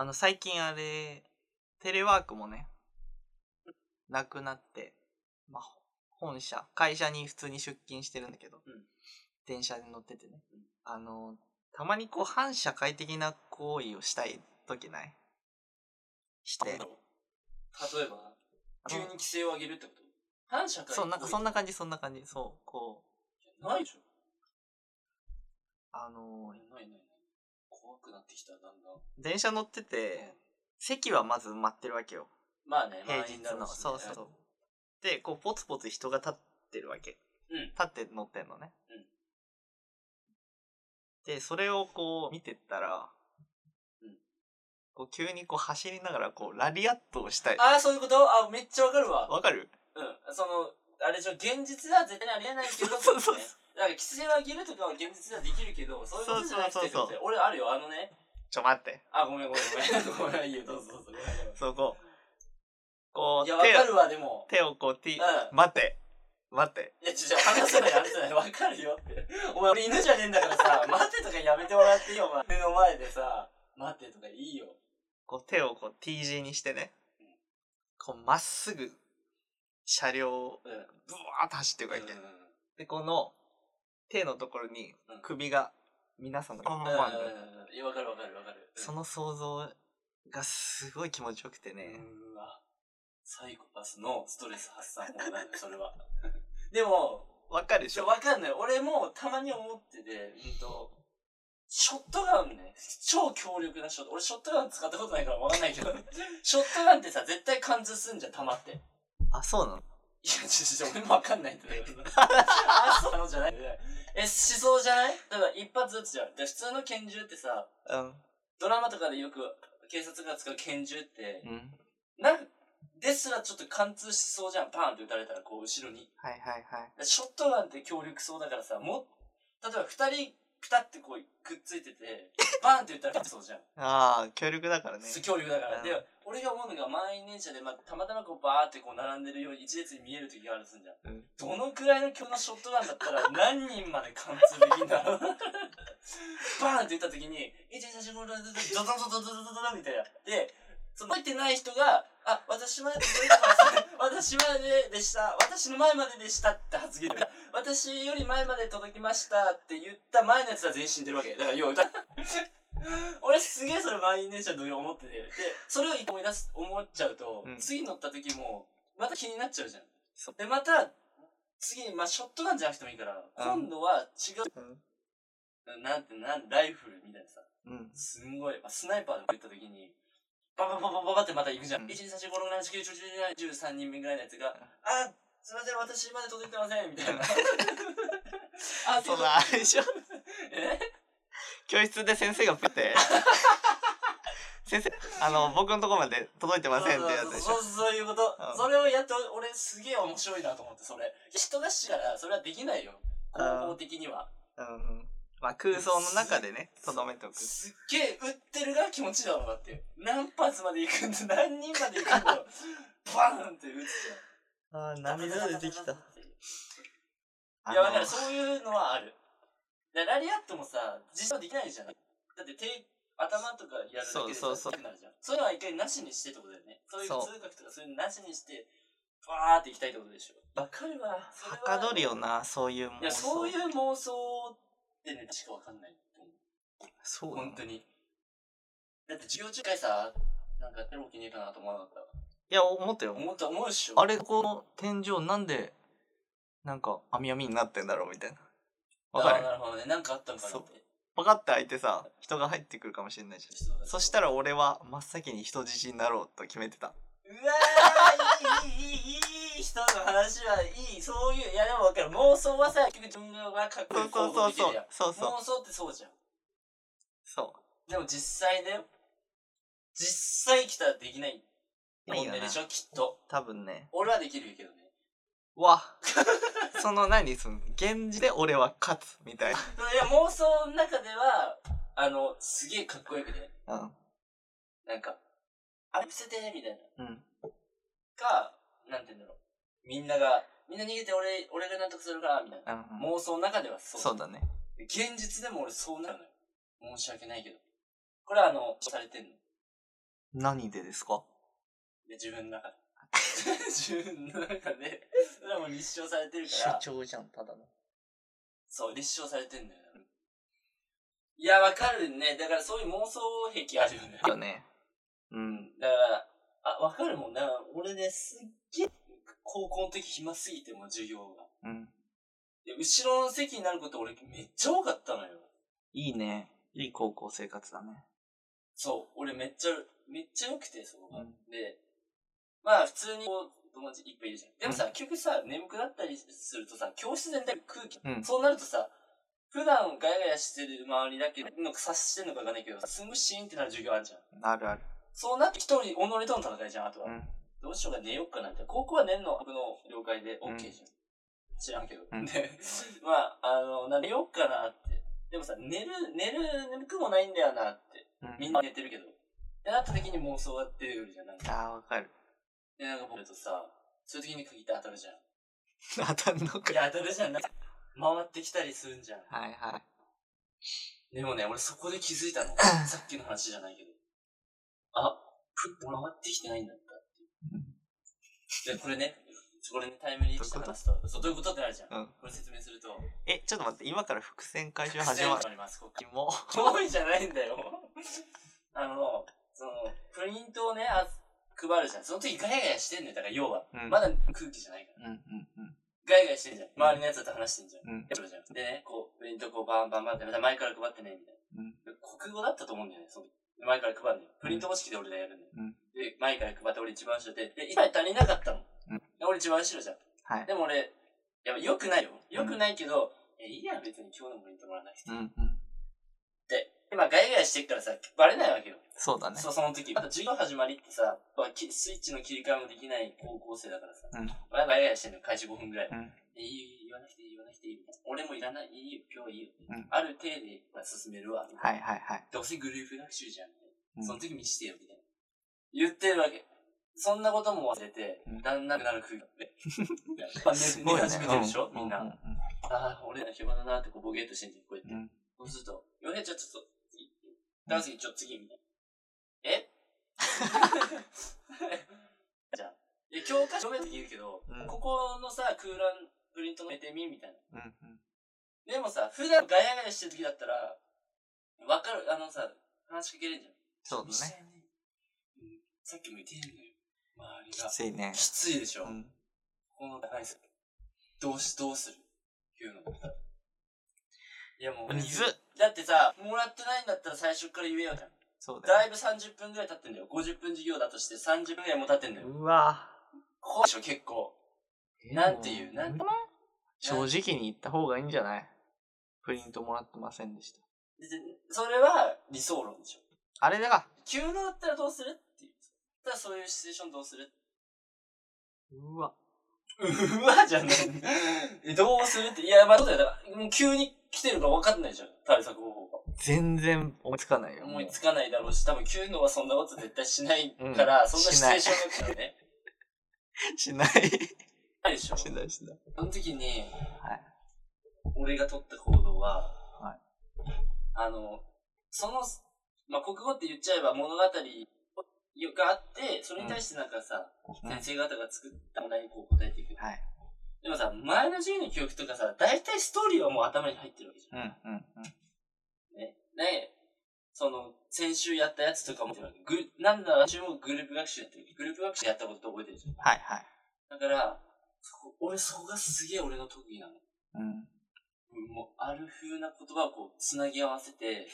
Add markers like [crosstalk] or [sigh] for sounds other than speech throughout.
あの、最近あれ、テレワークもね、なくなって、まあ、本社、会社に普通に出勤してるんだけど、うん。電車に乗っててね、うん。あの、たまにこう、反社会的な行為をしたい時ない？して。例えば、急に規制を上げるってこと？反社会そう、なんかそんな。な感じ、そんな感じ、そう、こう、ないでしょあの、ないないない。怖くなってきた、だんだん。電車乗ってて、席はまず埋まってるわけよ。まあね、平日の。そうそうそう。で、こう、ポツポツ人が立ってるわけ。うん立って乗ってんのね。うんで、それをこう、見てったら、うんこう急にこう走りながらこうラリアットをしたい。ああ、そういうこと？あ、めっちゃわかるわ。わかる？うん。その、あれでしょ、現実では絶対にありえないけど、そうそうそうねだから規制を上げるとかは現実ではできるけど、そういうことじゃなくてそうそうそうそう俺あるよ、あのね。ちょ待って。あ、ごめんごめんごめん。ごめん、いいよ、どうぞどうぞ。ごめんごめんそうこう。こう、いや、手をわかるわ、でも。手をこう、ティうん待って。待って。いや、ちょ、ちょ、話せない、話せない。わかるよって。お前、俺犬じゃねえんだからさ、[laughs] 待ってとかやめてもらっていいよ、お前。目の前でさ、待ってとかいいよ。こう手をこう T 字にしてねうん。こうまっすぐ車両をうん。ブワーッと走っていくわけ。で、この手のところにうん。首が皆さんのパン。いや、わかるわかるわかる。その想像がすごい気持ちよくてね。うーわ。サイコパスのストレス発散法なん。だよ、それは。でも、わかるでしょわかん。ない。俺もたまに思ってて、うん。と、ショットガンね、超強力なショット。俺ショットガン使ったことないからわかん。ないけど、ショットガンってさ、絶対貫通すん。じゃん、弾って。いや、あ、そうなのちょ、ちょ、俺もわかん。ないん。だけど。あ、そうなのじゃないえ、しそうじゃない？だから一発撃つじゃん。で、普通の拳銃ってさ、うん。ドラマとかでよく警察が使う拳銃って、うん。なんか、ですらちょっと貫通しそうじゃん。パーンって撃たれたら、こう、後ろに。はいはいはい。ショットガンって強力そうだからさ、もう、例えば二人、ピタってこう、くっついてて、バーンって言ったらそうじゃん。ああ、強力だからね。強力だから。うんで、俺が思うのが満員電車で、まあ、たまたまこう、バーってこう、並んでるように一列に見える時があるとすんじゃん。うんどのくらいの強のショットガンだったら、何人まで貫通できんだろうバーンって言った時に、1、2、3、4、5、6、7、ドドドドドドドドドみたいな。で、その、覚えてない人が、あ、私まで届いてます。私まででした。私の前まででしたって発言。私より前まで届きましたって言った前のやつは全員死んでるわけ。だから、要は、[laughs] 俺すげえそれ満員電車の時思ってて。で、それを思い出す、思っちゃうと、うん次乗った時も、また気になっちゃうじゃん。で、また、次に、まあ、ショットガンじゃなくてもいいから、今度は違うなんて、なん、ライフルみたいなさ、うん。すんごい、まあ、スナイパーで撃った時に、ババババババってまた行くじゃん。うん1、2、3、4、5、6、7、8、9、10、11、12、13人目ぐらいのやつが、あ、すいません、私まで届いてません、みたいな。[laughs] あ、そう。だ、あれでしょえ？教室で先生がプって、先生、あの、僕のとこまで届いてませんってやつでしょ。そうそういうこと、うん。それをやって俺すげえ面白いなと思ってそれ。人がしたらそれはできないよ。うん方法的には。うん。うん。まあ空想の中でね、とどめておく。すっげえ撃ってるが気持ちいいだろうなって何発まで行くんだ何人まで行くんだろう。バーンって撃つじああ、涙出てきた。いやわかる。そういうのはある。でラリアットもさ実際はできないじゃんだって手頭とかやるだけでさそうそうそう。強くなるじゃん。そういうのは一回なしにしてってことだよね。そういう通学とかそういうのなしにしてバーって行きたいってことでしょ。わかるわ。ははかどるよな、そういう妄想。いや、そういう妄想ってね、しかわかんないと思う。そう本当に。だって授業中回さ、なんかやってるわけねえかなと思わなかっいや、思ったた。よ。思った、思うっしょ。あれ、この天井なんで、なんか、網網になってんだろうみたいな。わかあーるなるほどね。なんかあったのかなって。パカッて開いてさ、人が入ってくるかもしれないじゃん。そしたら俺は真っ先に人質になろうと決めてた。うわー、いい、いい、いい、いい人の話はいい。そういう、いやでもわかる。妄想はさ、結局自分がかっこいそいう行動そうそうそう。そうそう。妄想ってそうじゃん。そう。でも実際だよ。実際来たらできないいいよな問題でしょ、きっと。多分ね。俺はできるけどね。わ。[laughs] その何？その、現実で俺は勝つみたい [laughs] いや、妄想の中では、あの、すげえかっこよくね。な。なんか、あれ見せてみたいな。うん。うん。か、なんて言うんだろう。みんなが、みんな逃げて俺、俺が納得するから、みたいな。うん、妄想の中ではそう。そうだね。現実でも俺そうなるのよ。申し訳ないけど。これはあの、されてんの。何でですか？で自分の中で [laughs] 自分の中でそれはもう立証されてる主から張じゃん、ただの。そう立証されてんだよいやわかるねだからそういう妄想癖あるよねよね。うん。だからあわかるもんだから俺ねすっげえ高校の時暇すぎてもう授業がうん。で後ろの席になること俺めっちゃ多かったのよいいね。いい高校生活だね。そう俺めっちゃめっちゃ良くてそこが、うんでまあ普通にこう友達いっぱいいるじゃん。でもさ、結局さ眠くなったりするとさ教室全体空気、うん。そうなるとさ普段ガヤガヤしてる周りだけの察してんのかわかんないけどすぐシーンってなる授業あるじゃん。あるある。そうなって一人己との戦いじゃんあとは、うん。どうしようか寝ようかなみたいな高校は寝んの？僕の了解で OK じゃん、知らんけど、うん。で [laughs] まああのな寝ようかなって。でもさ寝る寝る眠くもないんだよなって。うん。みんな寝てるけど。ってなった時に妄想が出てくるじゃんなんか。ああ、わかる。でなんか僕とさそういう時に限って当たるじゃん。当たんのか。い。や当たるじゃん。なんか回ってきたりするんじゃん。はいはい。でもね俺そこで気づいたの。[laughs] さっきの話じゃないけど。あふっと回ってきてないんだったっていう。でこれねこれねタイムリープして話すと？そうどういうことってなるじゃん。うん。これ説明すると。え、ちょっと待って、今から伏線回収始まる。りますここも多いじゃないんだよ。あのそのプリントをねあ配るじゃんその時ガヤガヤしてんねんだから要は、う。うん。まだ空気じゃないからうんうんうん。ガヤガヤしてんじゃん周りのやつと話してんじゃんうん。じゃんでねこうプリントこうバンバンバンって前から配ってねみたいなうん。で国語だったと思うんだよね、そので前から配るのよ。プリント方式で俺がやるのよ。うんで、前から配って俺一番後ろで、で、いっぱい足りなかったの。うんで俺一番後ろじゃん。はい。でも俺、やっぱ良くないよ。良くないけど、え、いいや、別に今日のプリントもらわなくて。うんうん。で、今ガヤガヤしてっからさ、バレないわけよ。そうだね。そう、その時。まだ授業始まりってさ、スイッチの切り替えもできない高校生だからさ、うんまあガヤガヤしてんのよ、開始5分ぐらい。うん。えいいよ、言わなくていい、言わなくていい。俺もいらない、いいよ、今日はいいよ。うんある程度でまあ進めるわ。はいはいはい。どうせグループ学習じゃん。うんその時見してよ、みたいな。言ってるわけ。そんなことも忘れてうん、だんだんなる空気で。[laughs] まあ寝ね。寝始めてるでしょ、うんみんな。うんうんああ、俺ら暇だなってこうボケっとしてんじゃん、こうやって。うんそうすると、よね、ちょ、ちょっと、次。ダンスちょ、次、みたいな。え？[laughs] じゃあ、いや教科書読めって言うけど、うんここのさ、空欄プリントのめてみみたいな。うんうん。でもさ、普段ガヤガヤしてる時だったら、わかる、あのさ、話しかけれんじゃん。そうだね。ね。うん、さっきも言ってんのよ。周りきが。ついね。きついでしょ。うん。この高いすどうし、どうする？いうの。いやもう、水だってさ、もらってないんだったら最初から言えよじゃん。そうだよ。だいぶ30分ぐらい経ってんだよ。50分授業だとして30分ぐらいも経ってんだよ。うわこうでしょ、結構。なんていうなんて正直に言った方がいいんじゃない？プリントもらってませんでした。でそれは理想論でしょ。あれだが、急のだったらどうするっていう。だからそういうシチュエーションどうするうわ。[laughs] うわじゃねえ。どうするって。いや、まあ、そうだよ。だから、もう急に来てるか分かんないじゃん。対策方法が。全然思いつかないよ。思いつかないだろうし、多分急のはそんなこと絶対しないから、うんそんなシチュエーションだったらね。しない。ないでしょ。しないしない。その時に、はい。俺が取った行動は、はいあの、その、まあ、国語って言っちゃえば物語があって、それに対してなんかさ、うん先生方が作った問題にこう答えていく。はい。でもさ、前の授業の記憶とかさ、大体ストーリーはもう頭に入ってるわけじゃん。うんうんうん。ね。ねその、先週やったやつとかも、ぐなんだら、私もグループ学習やってる。グループ学習やったことって覚えてるじゃん。はいはい。だから、そこ俺そこがすげえ俺の特技なの。うん。もう、ある風な言葉をこう、つなぎ合わせて、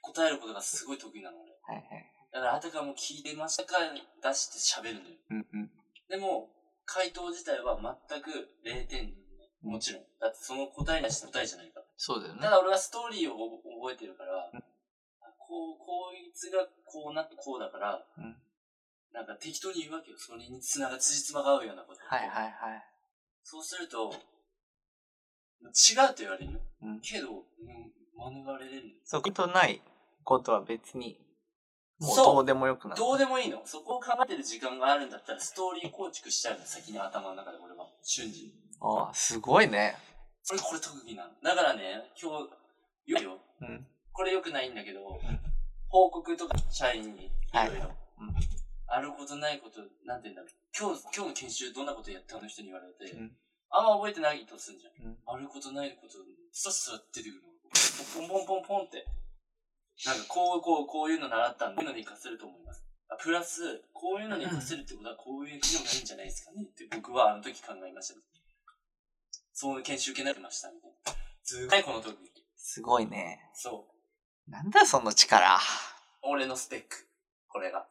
答えることがすごい得意なの、俺。はいはい。だから、あたかも聞いてましたか出して喋るのよ。うんうん。でも、回答自体は全く0点。もちろん。だってその答えなし答えじゃないから。そうだよねた。だ俺はストーリーを覚えてるから、うんこう、こいつがこうなってこうだから、うんなんか適当に言うわけよ。それにつなが、辻褄が合うようなこと。はいはいはい。そうすると、違うと言われるよ。うんけど、うん、免れれる。そことないことは別に、もうそうどうでもよくなる。どうでもいいの。そこを考えてる時間があるんだったら、ストーリー構築しちゃうの。先に頭の中で俺は。瞬時に。ああ、すごいね。それこれ特技なの。だからね、今日、言うよ。うん。これ良くないんだけど、報告とか社員にいろいろ。うんあることないこと、なんて言うんだろう。今日、今日の研修どんなことやったあの人に言われて、うんあんま覚えてないとするじゃん。うんあることないこと、さっさら出てくるの。ポンポンポンポンって。なんかこう、こう、こういうの習ったんだ。こういうのに活かせると思います。あプラス、こういうのに活かせるってことは、こういう機能がいいんじゃないですかねって僕はあの時考えました。そういう研修受けなってました、みたいな。すごいこの時。すごいね。そう。なんだよその力。俺のスペック。これが。